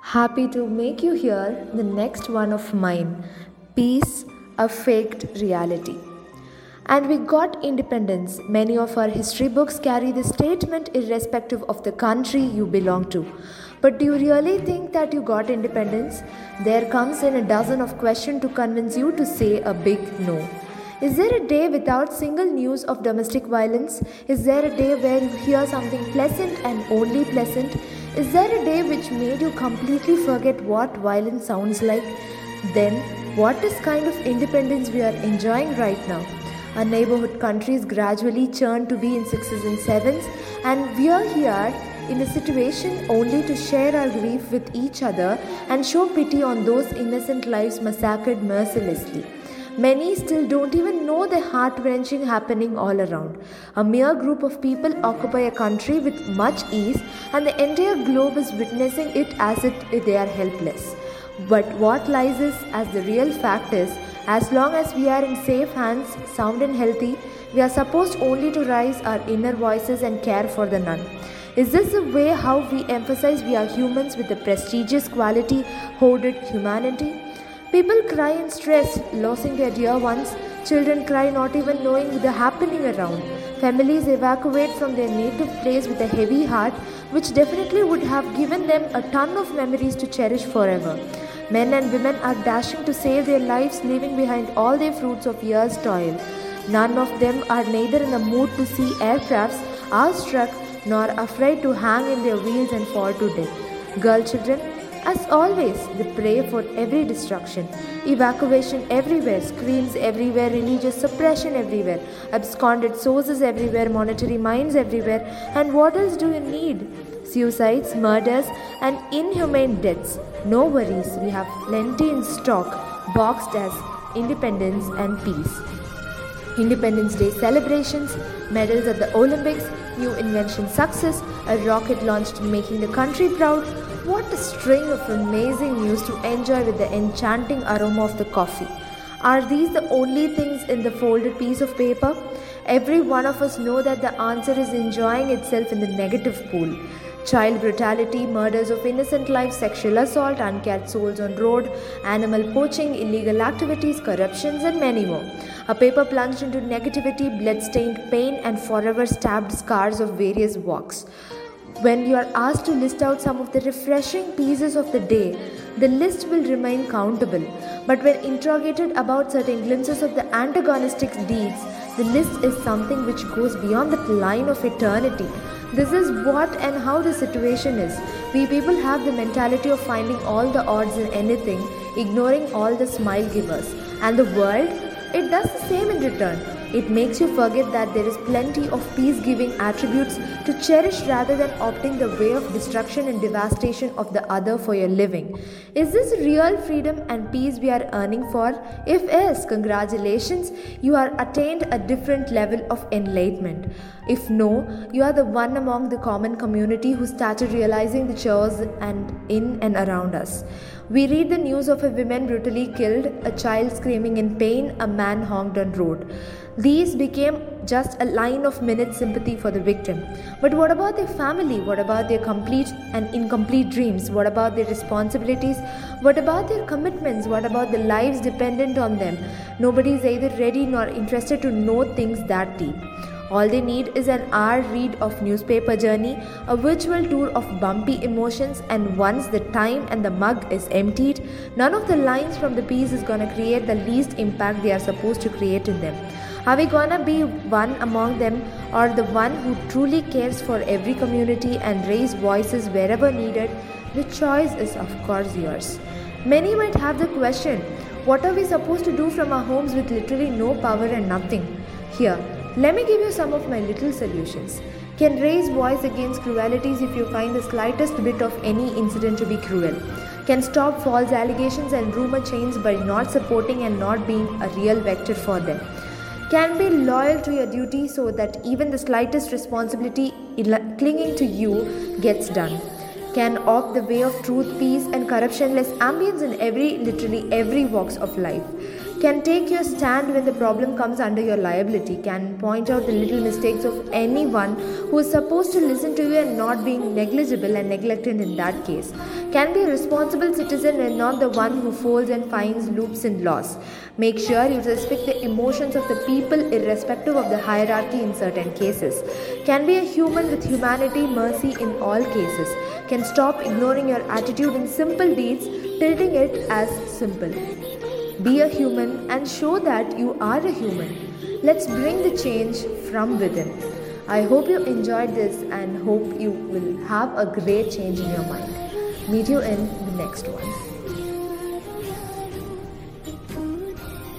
Happy to make you hear the next one of mine Peace, a Faked Reality. And we got independence. Many of our history books carry the statement irrespective of the country you belong to. But do you really think that you got independence? There comes in a dozen of questions to convince you to say a big no. Is there a day without single news of domestic violence? Is there a day where you hear something pleasant and only pleasant? Is there a day which made you completely forget what violence sounds like? Then, what is kind of independence we are enjoying right now? Our neighborhood countries gradually churn to be in sixes and sevens, and we are here in a situation only to share our grief with each other and show pity on those innocent lives massacred mercilessly. Many still don't even know the heart wrenching happening all around. A mere group of people occupy a country with much ease, and the entire globe is witnessing it as if they are helpless. But what lies is, as the real fact is, as long as we are in safe hands, sound and healthy, we are supposed only to raise our inner voices and care for the none. Is this the way how we emphasize we are humans with the prestigious quality, hoarded humanity? People cry in stress, losing their dear ones. Children cry not even knowing the happening around. Families evacuate from their native place with a heavy heart, which definitely would have given them a ton of memories to cherish forever. Men and women are dashing to save their lives, leaving behind all their fruits of years' toil. None of them are neither in the mood to see aircrafts awestruck nor afraid to hang in their wheels and fall to death. Girl children, as always, they pray for every destruction. Evacuation everywhere, screams everywhere, religious suppression everywhere, absconded sources everywhere, monetary mines everywhere. And what else do you need? Suicides, murders, and inhumane deaths. No worries, we have plenty in stock, boxed as independence and peace. Independence Day celebrations, medals at the Olympics, new invention success, a rocket launched making the country proud, what a string of amazing news to enjoy with the enchanting aroma of the coffee. Are these the only things in the folded piece of paper? Every one of us know that the answer is enjoying itself in the negative pool. Child brutality, murders of innocent lives, sexual assault, uncared souls on road, animal poaching, illegal activities, corruptions, and many more. A paper plunged into negativity, blood-stained pain, and forever stabbed scars of various walks. When you are asked to list out some of the refreshing pieces of the day, the list will remain countable. But when interrogated about certain glimpses of the antagonistic deeds, the list is something which goes beyond the line of eternity. This is what and how the situation is. We people have the mentality of finding all the odds in anything, ignoring all the smile givers. And the world, it does the same in return. It makes you forget that there is plenty of peace giving attributes to cherish rather than opting the way of destruction and devastation of the other for your living. Is this real freedom and peace we are earning for? If yes, congratulations, you are attained a different level of enlightenment. If no, you are the one among the common community who started realizing the chores and in and around us. We read the news of a woman brutally killed, a child screaming in pain, a man hanged on road. These became just a line of minute sympathy for the victim. But what about their family? What about their complete and incomplete dreams? What about their responsibilities? What about their commitments? What about the lives dependent on them? Nobody is either ready nor interested to know things that deep. All they need is an hour read of newspaper journey, a virtual tour of bumpy emotions, and once the time and the mug is emptied, none of the lines from the piece is gonna create the least impact they are supposed to create in them. Are we gonna be one among them or the one who truly cares for every community and raise voices wherever needed? The choice is, of course, yours. Many might have the question what are we supposed to do from our homes with literally no power and nothing? Here, let me give you some of my little solutions. Can raise voice against cruelties if you find the slightest bit of any incident to be cruel. Can stop false allegations and rumor chains by not supporting and not being a real vector for them. Can be loyal to your duty so that even the slightest responsibility clinging to you gets done. Can opt the way of truth, peace, and corruptionless ambience in every, literally every walks of life can take your stand when the problem comes under your liability, can point out the little mistakes of anyone who is supposed to listen to you and not being negligible and neglected in that case, can be a responsible citizen and not the one who folds and finds loops in laws. Make sure you respect the emotions of the people irrespective of the hierarchy in certain cases, can be a human with humanity, mercy in all cases, can stop ignoring your attitude in simple deeds, tilting it as simple. Be a human and show that you are a human. Let's bring the change from within. I hope you enjoyed this and hope you will have a great change in your mind. Meet you in the next one.